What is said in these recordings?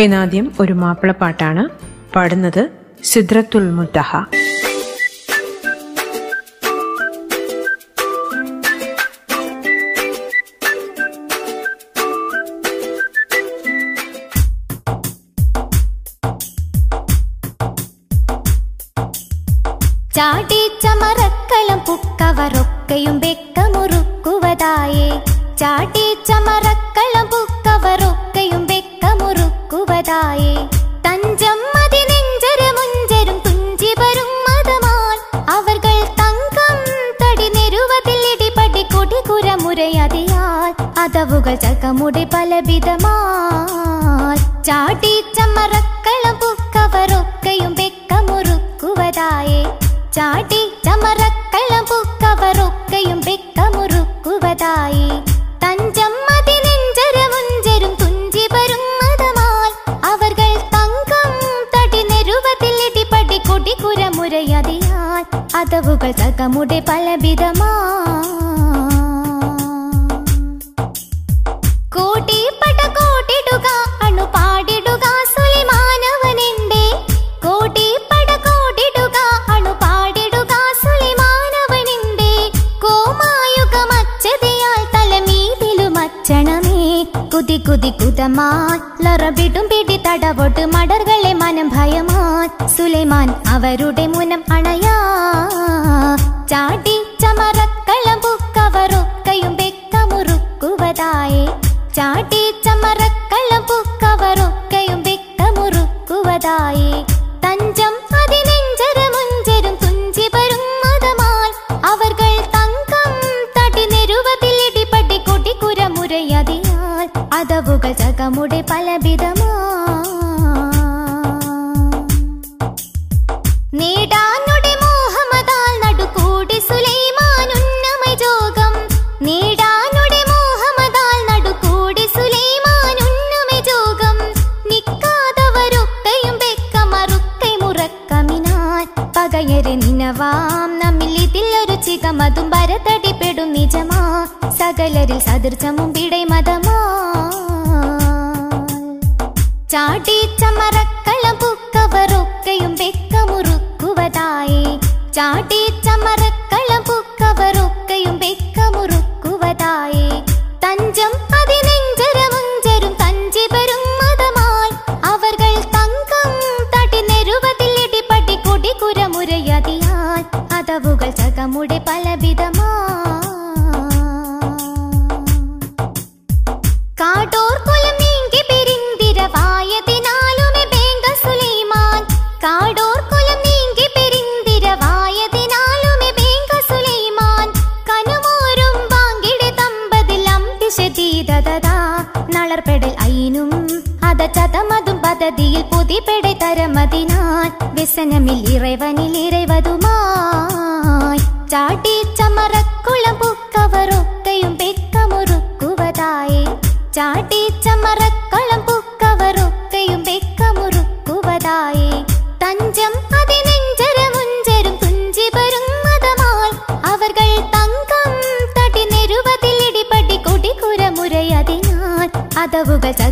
എന്നാദ്യം ഒരു മാപ്പിളപ്പാട്ടാണ് പാടുന്നത് സിദ്രത്തുൽ മുത്തഹ. ചാട്ടിച്ചമറക്കളം പുക്കവറൊക്കെയും വെക്കമുറുക്കുവതായേ. ചാട്ടിച്ചമറക്കളം മുരയതിയാൽ അതവുകൾ ചകമുടി പലവിധമാൽ ചാട്ടിച്ചമറക്കളം പുക്കവറൊക്കെയും വെക്കമുറുക്കുവതായേ ചാട്ടി ചമറക്കളം പുക്കവറൊക്കെയും വെക്കമുറുക്കുവതായി തഞ്ചം മതി നെഞ്ചര മുഞ്ചരും തുഞ്ചി വരും മതമാൽ അവർകൾ തങ്കം തടി നെരുവതിൽ ഇടിപടി കൊടികുര മുരയതിയാൽ അതവുകൾ തകമുടെ പലവിധമാ കോട്ടിപ്പട കുതി കുതി കുതമാൻ ലറബിടും പിടി തടവോട്ട് മടർകളെ മനം ഭയമാൻ സുലൈമാൻ അവരുടെ മുനം അണയാ അതവുകൾ ചകമുടെ പലവിധമോ. നേടാനുടെ മോഹമതാൽ നടുകൂടി ചികമതും ഭരതടിപ്പെടും നിജമാ. സകലരിൽ സദൃശമും പിടൈ മതമാ. ചാടി ചമറക്കളം പുക്കവറൊക്കെയും വെക്കമുറുക്കുവതായേ ചാടി ചമറക്കളം പുക്കവറൊക്കെയും വെക്കമുറുക്കുവതായേ തഞ്ചം சதமதும் பததியில் புதி பெடை தரமதினான் விசனமில் இறைவனில் இறைவதுமாய். சாட்டி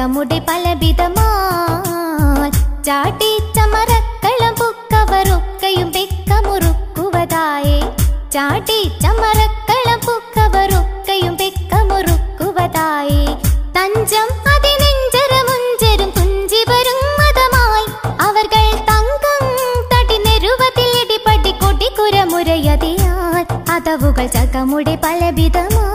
ചകമുടി പലവിധമാൽ ചാട്ടി ചമറക്കളം പുക്കവറൊക്കെയും വെക്കമുറുക്കുവതായേ. ചാട്ടി ചമറക്കളം പുക്കവറൊക്കെയും വെക്കമുറുക്കുവതായേ. തഞ്ചം അതിനെഞ്ചരമുഞ്ചരും തുഞ്ചി വരും മതമായി തങ്കം തടി നെരുവതിൽ ഇടിപടി കൊടികുര മുരയതിയാൽ അതവുകൾ ചകമുടി പലവിധമാ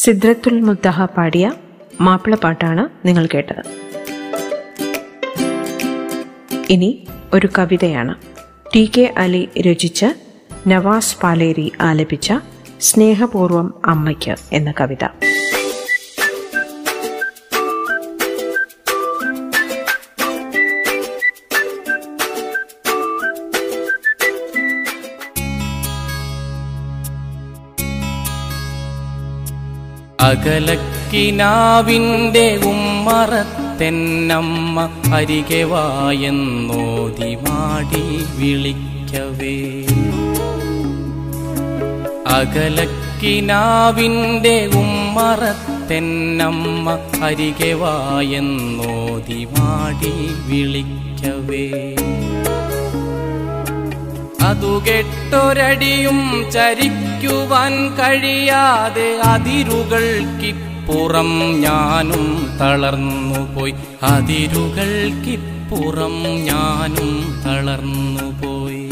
സിദ്രത്തുൽ മുത്തഹ പാടിയ മാപ്പിളപ്പാട്ടാണ് നിങ്ങൾ കേട്ടത്. ഇനി ഒരു കവിതയാണ്. ടി കെ അലി രചിച്ച് നവാസ് പാലേരി ആലപിച്ച സ്നേഹപൂർവം അമ്മയ്ക്ക് എന്ന കവിത. അകലക്കിനാവിന്റെ ഉമ്മറത്തെന്നമ്മ അരികെ മാടി വിളിക്കവേ. അകലക്കിനാവിന്റെ ഉമ്മറത്തെന്നമ്മ അരികെ മാടി വിളിക്കവേ. അതു കെട്ടൊരടിയും ചരിക്കുവാൻ കഴിയാതെ അതിരുകൾക്കിപ്പുറം ഞാനും തളർന്നുപോയി അതിരുകൾക്കിപ്പുറം ഞാനും തളർന്നുപോയി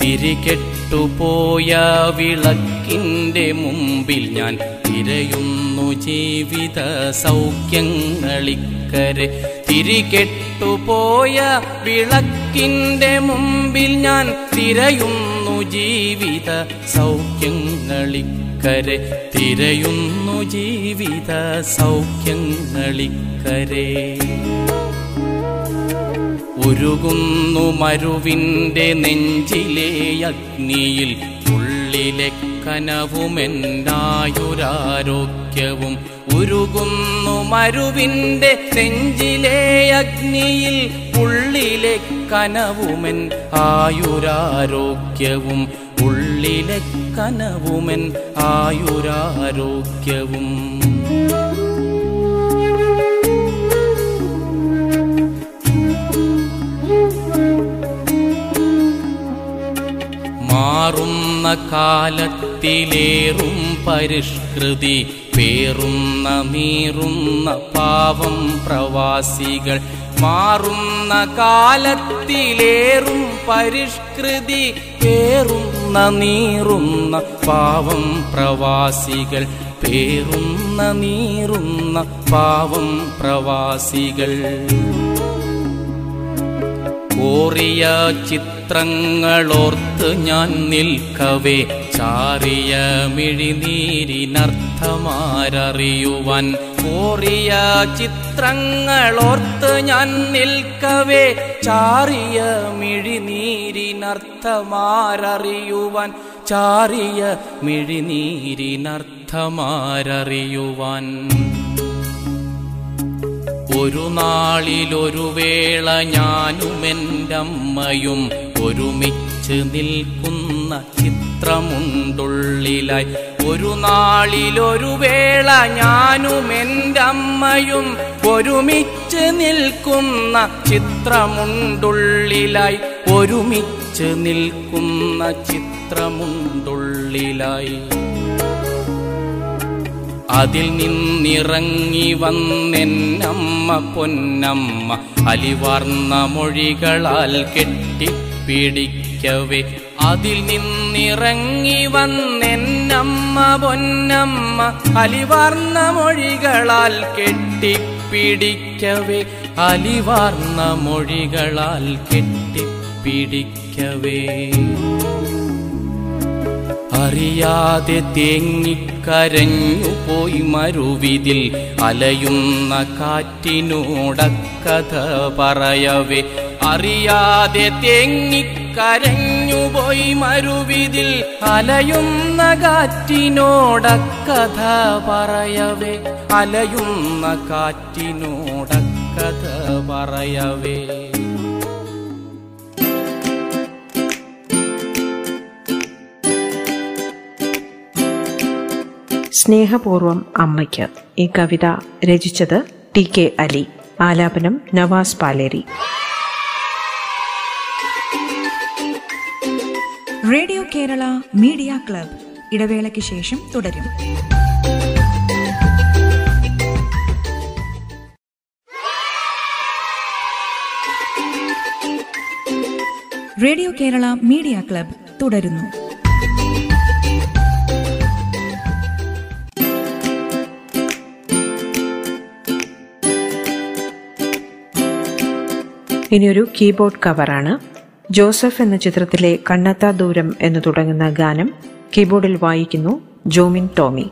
തിരികെട്ടുപോയ വിളക്കിന്റെ മുമ്പിൽ ഞാൻ തിരയുന്നു ജീവിത സൗഖ്യങ്ങളിക്കരെ. തിരികെട്ടുപോയ വിളക്കിന്റെ മുമ്പിൽ ഞാൻ തിരയുന്നു ജീവിത സൗഖ്യങ്ങളിക്കരെ. തിരയുന്നു ജീവിത സൗഖ്യങ്ങളിക്കരെ. ഉരുകുന്നു മരുവിന്റെ നെഞ്ചിലെ അഗ്നിയിൽ ഉള്ളിലെ കനവുമെന്നായുരാരോഗ്യവും ഉരുകുന്നു മരുവിന്റെ നെഞ്ചിലെ അഗ്നിയിൽ ഉള്ളിലെ കനവുമെൻ ആയുരാരോഗ്യവും ഉള്ളിലെ കനവുമെൻ ആയുരാരോഗ്യവും. മാറുന്ന കാലത്തിലേറും പരിഷ്കൃതി പേറുന്ന നീറുന്ന പാവം പ്രവാസികൾ. മാറുന്ന കാലത്തിലേറും പരിഷ്കൃതി പേറുന്ന നീറുന്ന പാവം പ്രവാസികൾ. പേറുന്ന നീറുന്ന പാവം പ്രവാസികൾ. കോറിയ ചിത്രങ്ങളോർത്ത് ഞാൻ നിൽക്കവേ ചാറിയ മിഴിനീരിനർത്ഥമാരറിയുവാൻ. കോറിയ ചിത്രങ്ങളോർത്ത് ഞാൻ നിൽക്കവേ ചാറിയ മിഴിനീരിനർത്ഥമാരറിയുവാൻ. ചാറിയ മിഴിനീരിനർത്ഥമാരറിയുവാൻ. ഒരു നാളിലൊരു വേള ഞാനും എന്റെ അമ്മയും ഒരുമിച്ച് നിൽക്കുന്ന ചിത്രമുണ്ടുള്ളിലായി. ഒരു നാളിലൊരു വേള ഞാനും എന്റെ അമ്മയും ഒരുമിച്ച് നിൽക്കുന്ന ചിത്രമുണ്ടുള്ളിലായി. ഒരുമിച്ച് നിൽക്കുന്ന ചിത്രമുണ്ടുള്ളിലായി. അതിൽ നിന്നിറങ്ങി വന്നെന്നമ്മ പൊന്നമ്മ അലിവാർന്ന മൊഴികളാൽ കെട്ടിപ്പിടിക്കവേ. അതിൽ നിന്നിറങ്ങി വന്നെന്നമ്മ പൊന്നമ്മ അലിവാർന്ന മൊഴികളാൽ കെട്ടിപ്പിടിക്കവേ. അലിവാർന്ന മൊഴികളാൽ കെട്ടിപ്പിടിക്കവേ. അറിയാതെ തേങ്ങിക്കരഞ്ഞു പോയി മരുവിതിൽ അലയുന്ന കാറ്റിനോടക്കഥ പറയവേ. അറിയാതെ തേങ്ങിക്കരഞ്ഞു പോയി മരുവിതിൽ അലയുന്ന കാറ്റിനോടക്കഥ പറയവേ. അലയുന്ന കാറ്റിനോടക്കഥ പറയവേ. സ്നേഹപൂർവം അമ്മയ്ക്ക് ഈ കവിത രചിച്ചത് ടി കെ അലി. ആലാപനം Navas Paleri. Radio Kerala media club ഇടവേളയ്ക്ക് ശേഷം തുടരും. റേഡിയോ കേരള മീഡിയ ക്ലബ് തുടരുന്നു. ഇനിയൊരു കീബോർഡ് കവറാണ്. ജോസഫ് എന്ന ചിത്രത്തിലെ കണ്ണത്താ ദൂരം എന്ന് തുടങ്ങുന്ന ഗാനം കീബോർഡിൽ വായിക്കുന്നു ജോമിൻ ടോമി.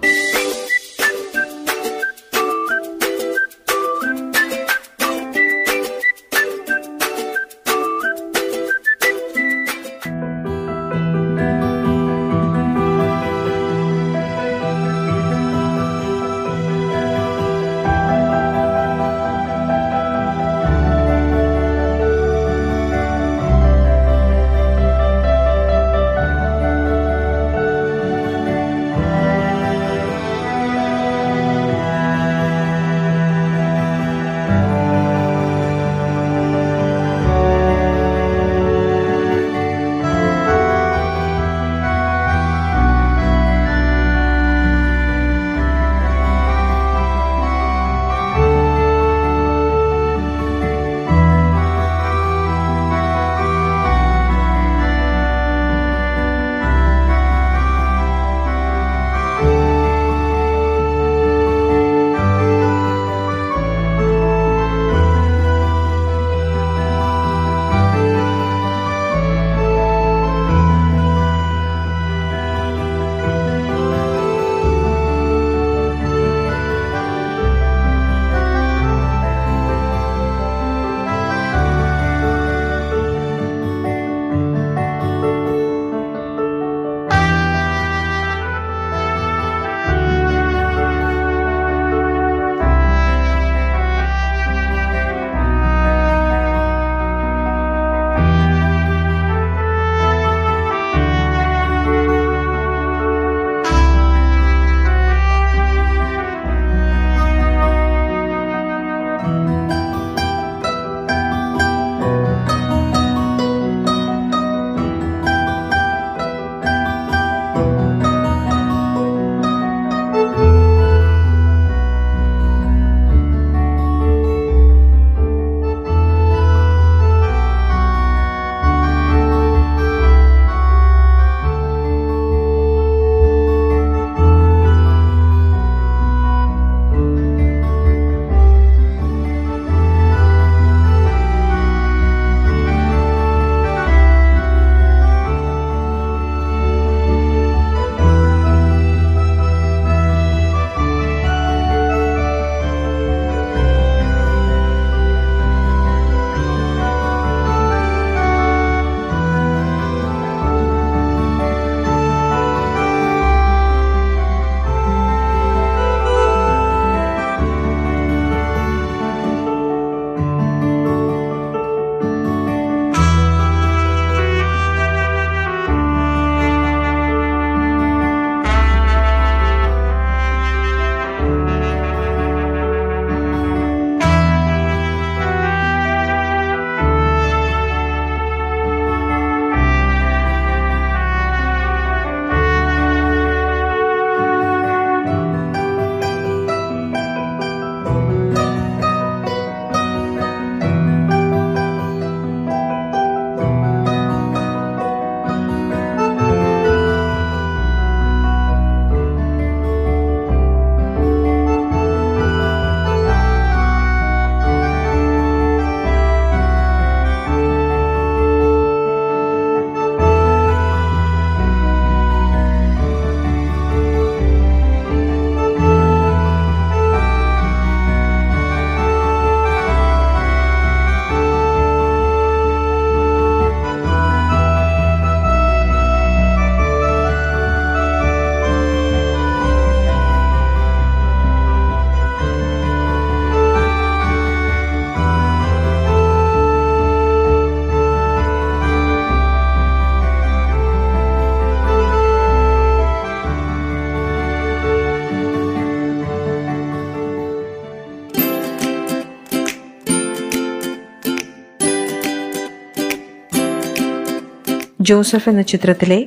ജോസഫ് എന്ന ചിത്രത്തിലെ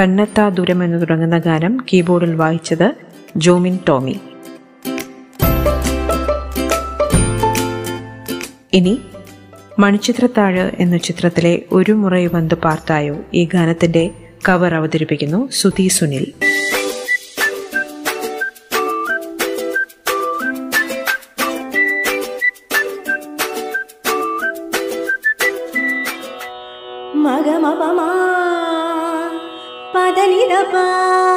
കണ്ണെത്താ ദൂരം എന്ന് തുടങ്ങുന്ന ഗാനം കീബോർഡിൽ വായിച്ചത് ജോമിൻ ടോമി. ഇനി മണിച്ചിത്രത്താഴ് എന്ന ചിത്രത്തിലെ ഒരു മുറൈ വന്ന് പാർത്തായോ ഈ ഗാനത്തിന്റെ കവർ അവതരിപ്പിക്കുന്നു സുധി സുനിൽ. 你的吧。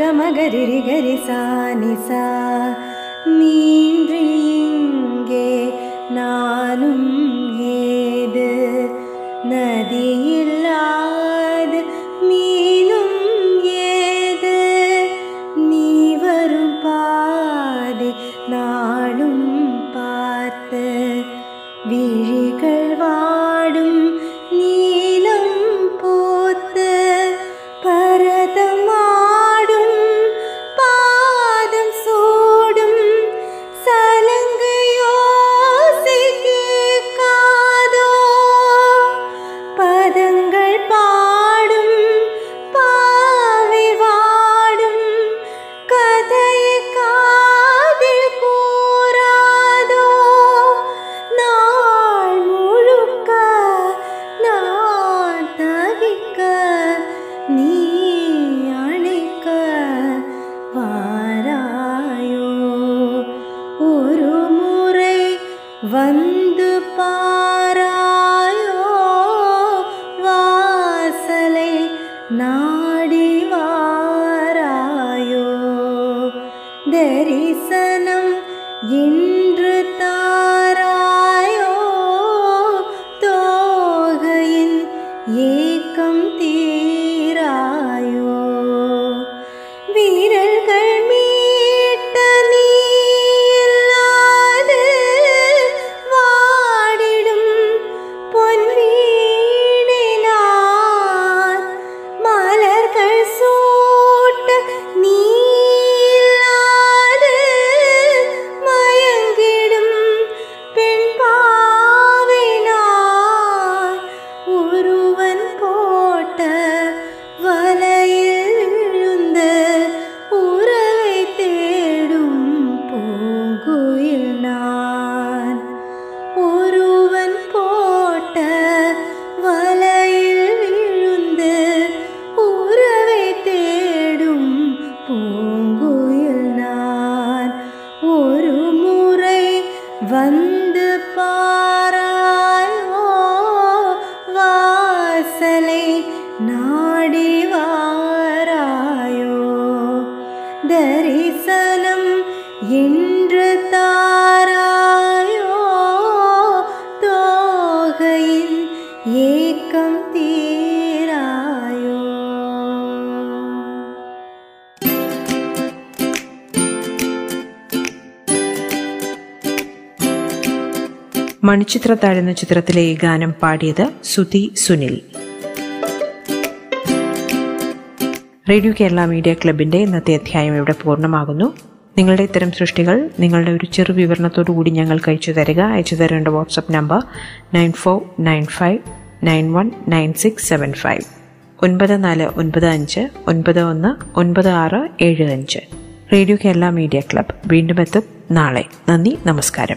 ககமகரிகரி சானிசா. மீன்று இங்கே நானும் ஏது? நதியில் മണിച്ചിത്രത്താഴ് എന്ന ചിത്രത്തിലെ ഈ ഗാനം പാടിയത് സുതി സുനിൽ. റേഡിയോ കേരള മീഡിയ ക്ലബിന്റെ ഇന്നത്തെ അധ്യായം ഇവിടെ പൂർണമാകുന്നു. നിങ്ങളുടെ ഇത്തരം സൃഷ്ടികൾ നിങ്ങളുടെ ഒരു ചെറു വിവരണത്തോടു കൂടി ഞങ്ങൾക്ക് അയച്ചു തരിക അയച്ചു തരേണ്ട WhatsApp number nine four nine five nine one nine six seven five. ഒൻപത് നാല് ഒൻപത് അഞ്ച് ഒൻപത് ഒന്ന് ഒൻപത് ആറ് ഏഴ് അഞ്ച്. റേഡിയോ കേരള മീഡിയ ക്ലബ് വീണ്ടും എത്തും നാളെ. നന്ദി നമസ്കാരം.